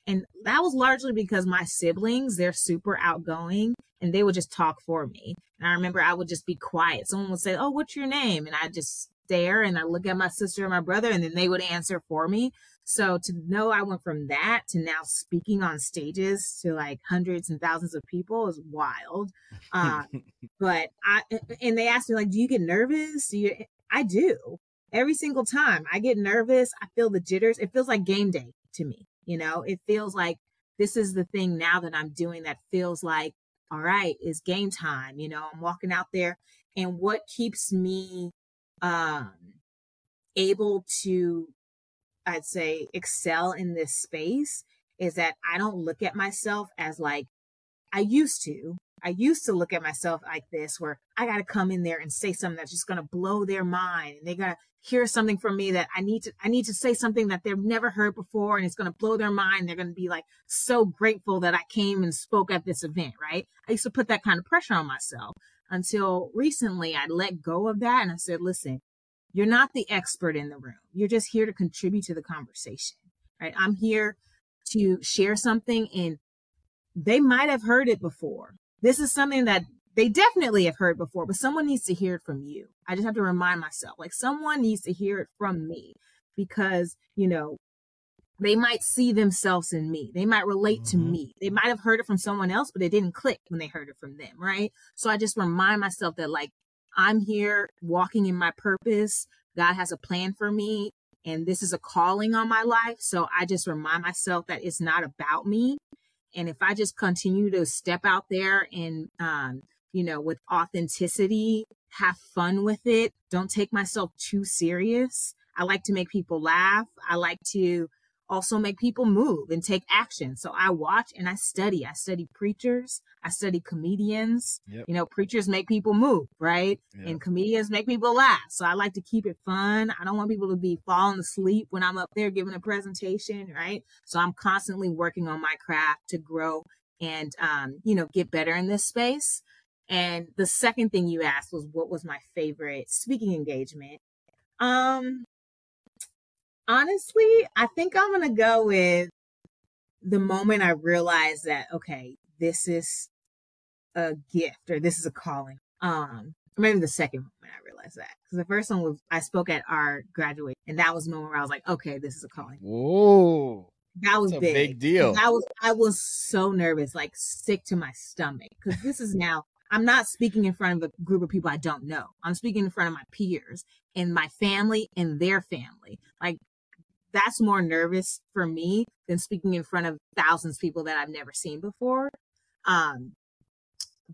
And that was largely because my siblings, they're super outgoing and they would just talk for me. And I remember I would just be quiet. Someone would say, Oh, what's your name? And I just stare and I look at my sister and my brother and then they would answer for me. So to know I went from that to now speaking on stages to like hundreds and thousands of people is wild. Uh, but I, and they asked me like, do you get nervous? Do you, I do every single time I get nervous. I feel the jitters. It feels like game day to me. You know, it feels like this is the thing now that I'm doing that feels like, all right, it's game time. You know, I'm walking out there. And what keeps me um, able to, I'd say, excel in this space is that I don't look at myself as like I used to. I used to look at myself like this, where I got to come in there and say something that's just going to blow their mind, and they got to hear something from me that I need to. I need to say something that they've never heard before, and it's going to blow their mind. They're going to be like so grateful that I came and spoke at this event, right? I used to put that kind of pressure on myself until recently. I let go of that, and I said, "Listen, you're not the expert in the room. You're just here to contribute to the conversation, right? I'm here to share something, and they might have heard it before." this is something that they definitely have heard before, but someone needs to hear it from you. I just have to remind myself, like someone needs to hear it from me because, you know, they might see themselves in me. They might relate to Mhm. me. They might have heard it from someone else, but it didn't click when they heard it from them, right? So I just remind myself that like I'm here walking in my purpose. God has a plan for me and this is a calling on my life. So I just remind myself that it's not about me. And if I just continue to step out there and, um, you know, with authenticity, have fun with it, don't take myself too serious. I like to make people laugh. I like to also make people move and take action. So I watch and I study. I study preachers. I study comedians. Yep. You know, preachers make people move, right? Yeah. And comedians make people laugh. So I like to keep it fun. I don't want people to be falling asleep when I'm up there giving a presentation, right? So I'm constantly working on my craft to grow and, um, you know, get better in this space. And the second thing you asked was what was my favorite speaking engagement? Um, honestly, I think I'm going to go with the moment I realized that, okay, this is a gift or this is a calling. Um, or maybe the second moment I realized that. Because the first one was I spoke at our graduate, and that was the moment where I was like, okay, this is a calling. Whoa. That was big. big deal. I was I was so nervous, like sick to my stomach, because this is now I'm not speaking in front of a group of people I don't know. I'm speaking in front of my peers and my family and their family. Like that's more nervous for me than speaking in front of thousands of people that I've never seen before. Um,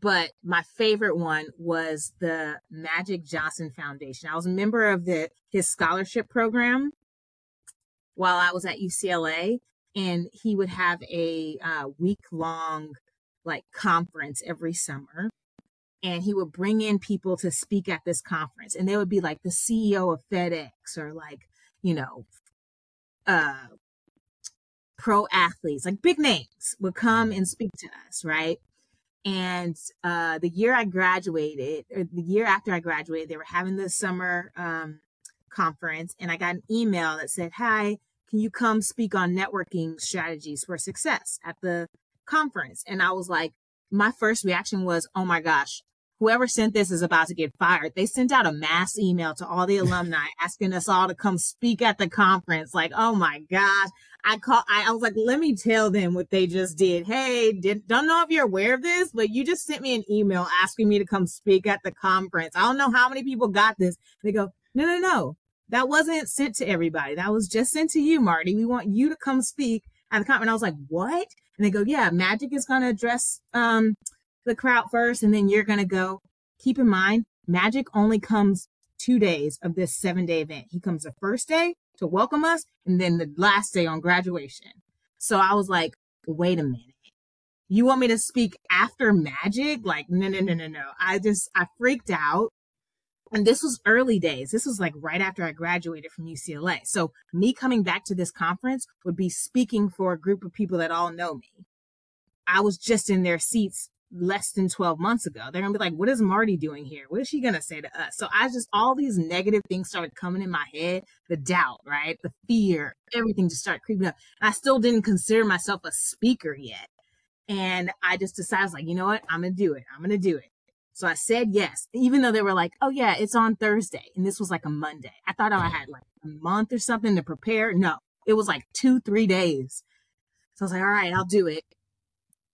but my favorite one was the Magic Johnson Foundation. I was a member of the his scholarship program while I was at UCLA, and he would have a uh, week long like conference every summer and he would bring in people to speak at this conference and they would be like the ceo of fedex or like you know uh pro athletes like big names would come and speak to us right and uh the year i graduated or the year after i graduated they were having the summer um conference and i got an email that said hi can you come speak on networking strategies for success at the conference? And I was like, my first reaction was, oh my gosh, whoever sent this is about to get fired. They sent out a mass email to all the alumni asking us all to come speak at the conference. Like, oh my gosh. I call, I, I was like, let me tell them what they just did. Hey, did, don't know if you're aware of this, but you just sent me an email asking me to come speak at the conference. I don't know how many people got this. They go, no, no, no. That wasn't sent to everybody. That was just sent to you, Marti. We want you to come speak at the conference. And I was like, what? And they go, yeah, Magic is going to address um, the crowd first, and then you're going to go. Keep in mind, Magic only comes two days of this seven day event. He comes the first day to welcome us, and then the last day on graduation. So I was like, wait a minute. You want me to speak after Magic? Like, no, no, no, no, no. I just, I freaked out and this was early days. This was like right after I graduated from UCLA. So me coming back to this conference would be speaking for a group of people that all know me. I was just in their seats less than 12 months ago. They're gonna be like, what is Marti doing here? What is she gonna say to us? So I just, all these negative things started coming in my head the doubt, right? The fear, everything just started creeping up. And I still didn't consider myself a speaker yet. And I just decided, like, you know what? I'm gonna do it. I'm gonna do it. So I said yes, even though they were like, oh yeah, it's on Thursday. And this was like a Monday. I thought I had like a month or something to prepare. No, it was like two, three days. So I was like, all right, I'll do it.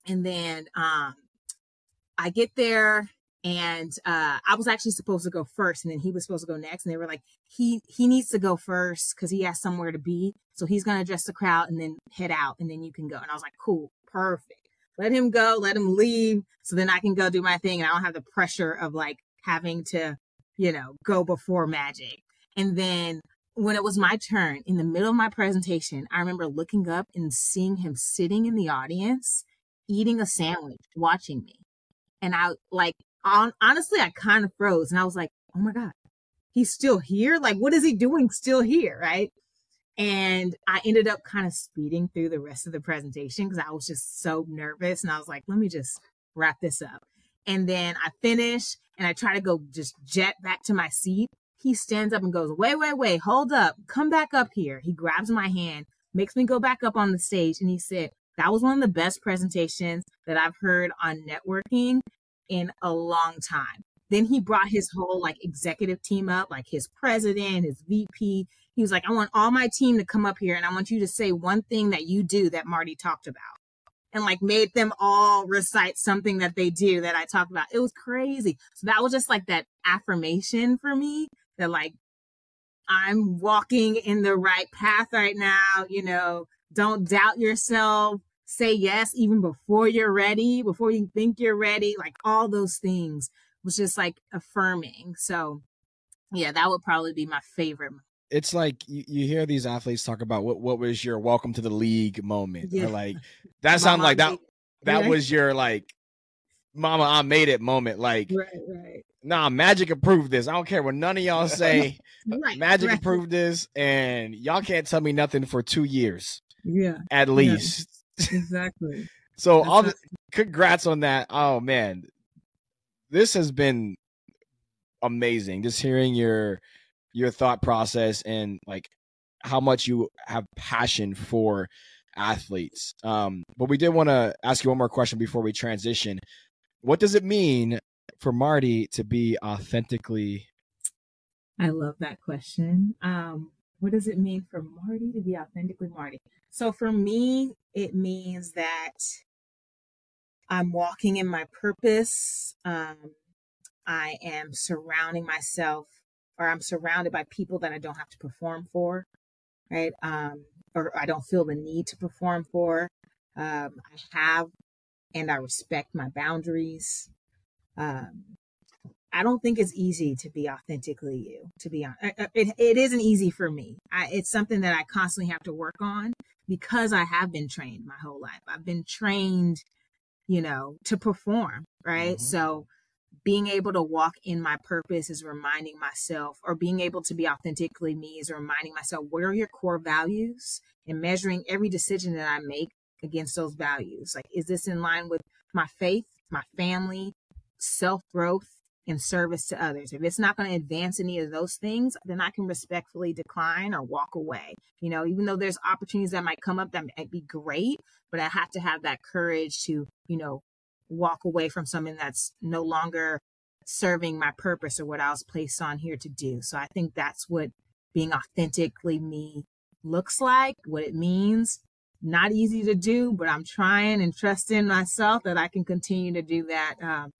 And then um, I get there and uh, I was actually supposed to go first, and then he was supposed to go next. And they were like, he he needs to go first because he has somewhere to be, so he's gonna address the crowd and then head out, and then you can go. And I was like, cool, perfect let him go, let him leave so then I can go do my thing and I don't have the pressure of like having to, you know, go before magic. And then when it was my turn in the middle of my presentation, I remember looking up and seeing him sitting in the audience, eating a sandwich, watching me. And I like, on, honestly, I kind of froze and I was like, oh my God, he's still here? Like, what is he doing still here? Right. And I ended up kind of speeding through the rest of the presentation because I was just so nervous. And I was like, let me just wrap this up. And then I finish and I try to go just jet back to my seat. He stands up and goes, wait, wait, wait, hold up, come back up here. He grabs my hand, makes me go back up on the stage. And he said, that was one of the best presentations that I've heard on networking in a long time. Then he brought his whole like executive team up, like his president, his VP, he was like, I want all my team to come up here and I want you to say one thing that you do that Marti talked about. And like made them all recite something that they do that I talked about. It was crazy. So that was just like that affirmation for me that like I'm walking in the right path right now. You know, don't doubt yourself. Say yes even before you're ready, before you think you're ready. Like all those things was just like affirming. So yeah, that would probably be my favorite it's like you, you hear these athletes talk about what what was your welcome to the league moment yeah. or like that sounded like that that was your like mama i made it moment like right, right. nah magic approved this i don't care what none of y'all say uh, right, magic approved this and y'all can't tell me nothing for two years yeah at least yeah. Exactly so That's all the, congrats on that oh man this has been amazing just hearing your your thought process and like how much you have passion for athletes. Um, but we did want to ask you one more question before we transition. What does it mean for Marti to be authentically? I love that question. Um, what does it mean for Marti to be authentically Marti? So for me, it means that I'm walking in my purpose. Um, I am surrounding myself or I'm surrounded by people that I don't have to perform for, right? Um, or I don't feel the need to perform for. Um, I have and I respect my boundaries. Um, I don't think it's easy to be authentically you. To be honest, it, it isn't easy for me. I, it's something that I constantly have to work on because I have been trained my whole life. I've been trained, you know, to perform, right? Mhm. So being able to walk in my purpose is reminding myself, or being able to be authentically me is reminding myself what are your core values and measuring every decision that I make against those values. Like, is this in line with my faith, my family, self growth, and service to others? If it's not going to advance any of those things, then I can respectfully decline or walk away. You know, even though there's opportunities that might come up that might be great, but I have to have that courage to, you know, walk away from something that's no longer serving my purpose or what I was placed on here to do. So I think that's what being authentically me looks like, what it means. Not easy to do, but I'm trying and trusting myself that I can continue to do that um,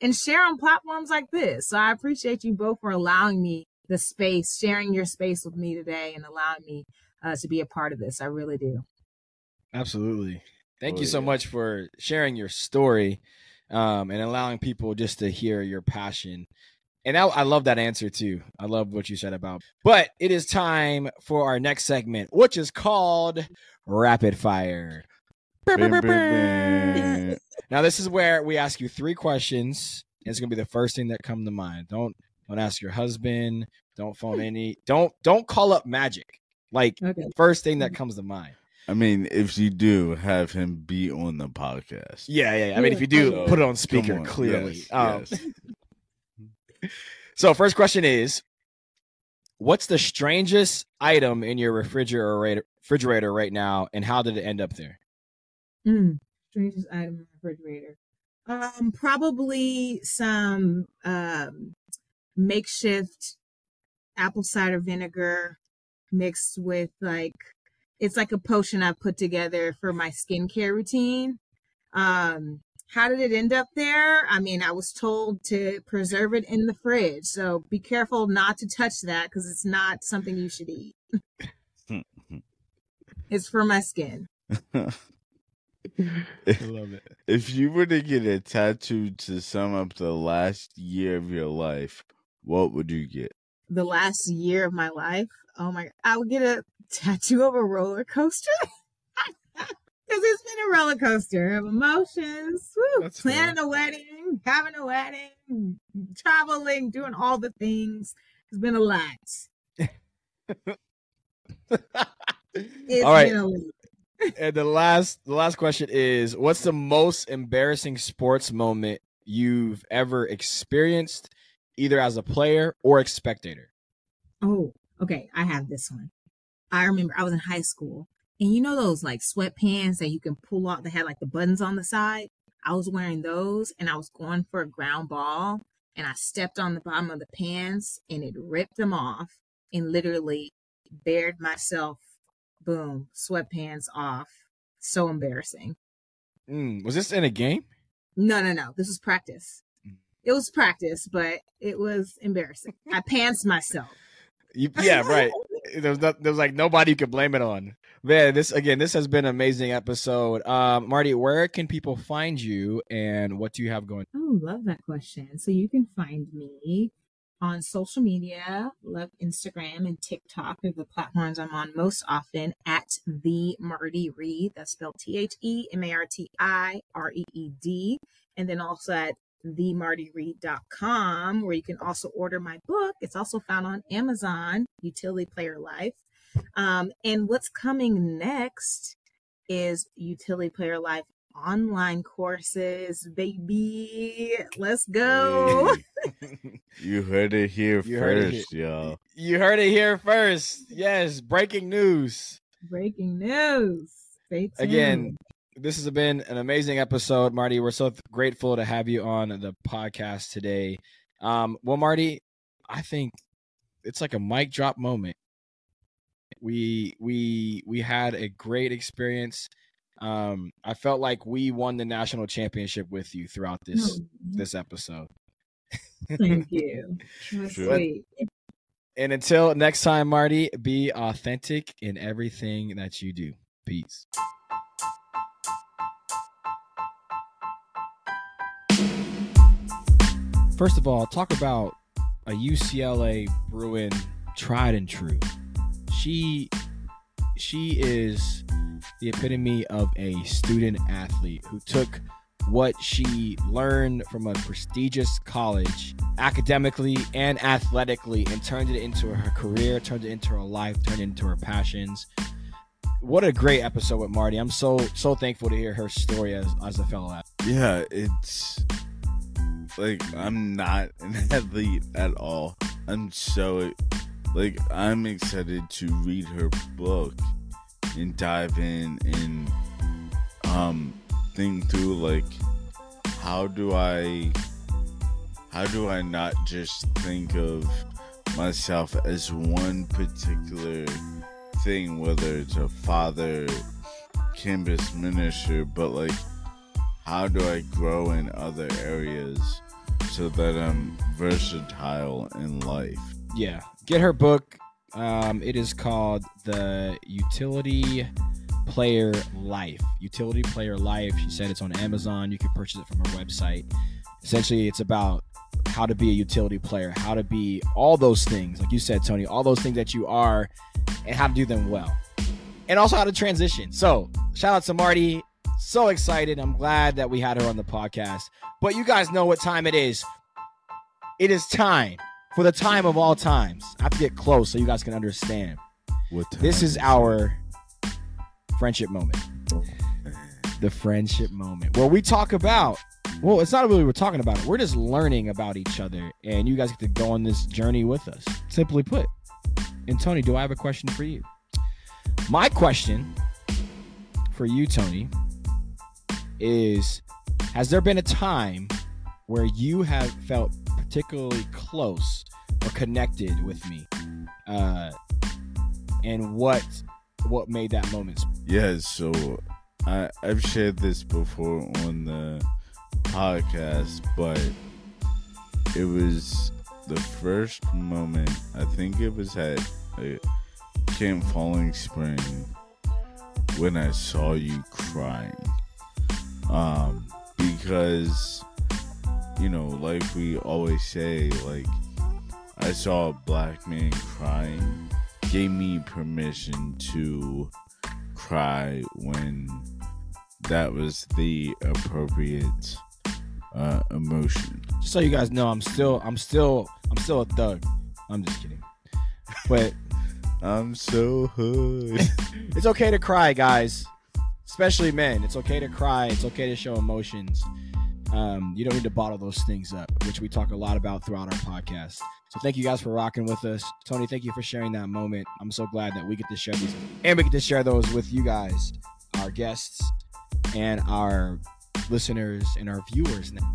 and share on platforms like this. So I appreciate you both for allowing me the space, sharing your space with me today, and allowing me uh, to be a part of this. I really do. Absolutely. Thank Oh, you so yeah. much for sharing your story um, and allowing people just to hear your passion. And I, I love that answer too. I love what you said about. But it is time for our next segment, which is called Rapid Fire. Now this is where we ask you three questions. It's gonna be the first thing that come to mind. Don't don't ask your husband. Don't phone any. Don't don't call up Magic. Like Okay. first thing that comes to mind. I mean, if you do, have him be on the podcast. Yeah, yeah. yeah. I mean, if you do, So, put it on speaker on. clearly. Yes, um, yes. So, first question is, what's the strangest item in your refrigerator refrigerator right now, and how did it end up there? Mm, strangest item in the refrigerator. Um, probably some um makeshift apple cider vinegar mixed with like it's like a potion I put together for my skincare routine. Um, how did it end up there? I mean, I was told to preserve it in the fridge, so be careful not to touch that because it's not something you should eat. It's for my skin. love it. if you were to get a tattoo to sum up the last year of your life, what would you get? the last year of my life. Oh my! I would get a tattoo of a roller coaster because it's been a roller coaster of emotions. Woo, That's planning a wedding, having a wedding, traveling, doing all the things. It's been a lot. It's All right. And the last the last question is, what's the most embarrassing sports moment you've ever experienced, either as a player or a spectator? Oh, okay. I have this one. I remember I was in high school, and you know those like sweatpants that you can pull off that had like the buttons on the side. I was wearing those, and I was going for a ground ball, and I stepped on the bottom of the pants, and it ripped them off, and literally bared myself. Boom, sweatpants off. So embarrassing. Mm, was this in a game? No, no, no. This was practice. Mm. It was practice, but it was embarrassing. I pants myself. You, yeah, right. there was not, there was like nobody you could blame it on. Man, this again, this has been an amazing episode. Um, Marti, where can people find you, and what do you have going? Oh, love that question. So you can find me on social media, love Instagram and TikTok are the platforms I'm on most often at the Marti Reed. That's spelled T H E M A R T I R E E D. And then also at themartireed.com, where you can also order my book. It's also found on Amazon, Utility Player Life. Um, and what's coming next is Utility Player Life online courses, baby. Let's go. You heard it here You heard it first, y'all. You heard it here first. Yes, breaking news. Breaking news. Stay tuned. Again, this has been an amazing episode, Marti. We're so th- grateful to have you on the podcast today. Um, well, Marti, I think it's like a mic drop moment. We we we had a great experience. Um, I felt like we won the national championship with you throughout this Oh, this episode. thank you. That's sweet. And until next time, Marti, be authentic in everything that you do. Peace. First of all, talk about a UCLA Bruin tried and true. She she is the epitome of a student athlete who took what she learned from a prestigious college academically and athletically and turned it into her career, turned it into her life, turned it into her passions. What a great episode with Marti. I'm so so thankful to hear her story as as a fellow athlete. Yeah, it's like I'm not an athlete at all. I'm so like I'm excited to read her book and dive in and um think through like how do I how do I not just think of myself as one particular thing, whether it's a father, campus minister, but like how do I grow in other areas so that I'm versatile in life? Yeah, get her book. Um, it is called the Utility Player Life. Utility Player Life. She said it's on Amazon. You can purchase it from her website. Essentially, it's about how to be a utility player, how to be all those things, like you said, Tony, all those things that you are, and how to do them well, and also how to transition. So, shout out to Marti. So excited. I'm glad that we had her on the podcast. But you guys know what time it is. It is time for the time of all times. I have to get close so you guys can understand. What This is our friendship moment. The friendship moment where we talk about, well, it's not really we're talking about it. We're just learning about each other, and you guys get to go on this journey with us. Simply put. And Tony, do I have a question for you? My question for you, Tony, is Has there been a time where you have felt particularly close or connected with me? Uh, and what what made that moment? Yeah, so I I've shared this before on the podcast, but it was the first moment. I think it was at uh, Camp Falling Spring when I saw you crying. Um, because you know, like we always say, like I saw a black man crying, gave me permission to cry when that was the appropriate uh, emotion. Just so you guys know, I'm still I'm still I'm still a thug. I'm just kidding. But I'm so hood. it's okay to cry, guys. Especially men. It's okay to cry. It's okay to show emotions. Um, you don't need to bottle those things up, which we talk a lot about throughout our podcast. So thank you guys for rocking with us. Tony, thank you for sharing that moment. I'm so glad that we get to share these and we get to share those with you guys, our guests, and our listeners and our viewers now.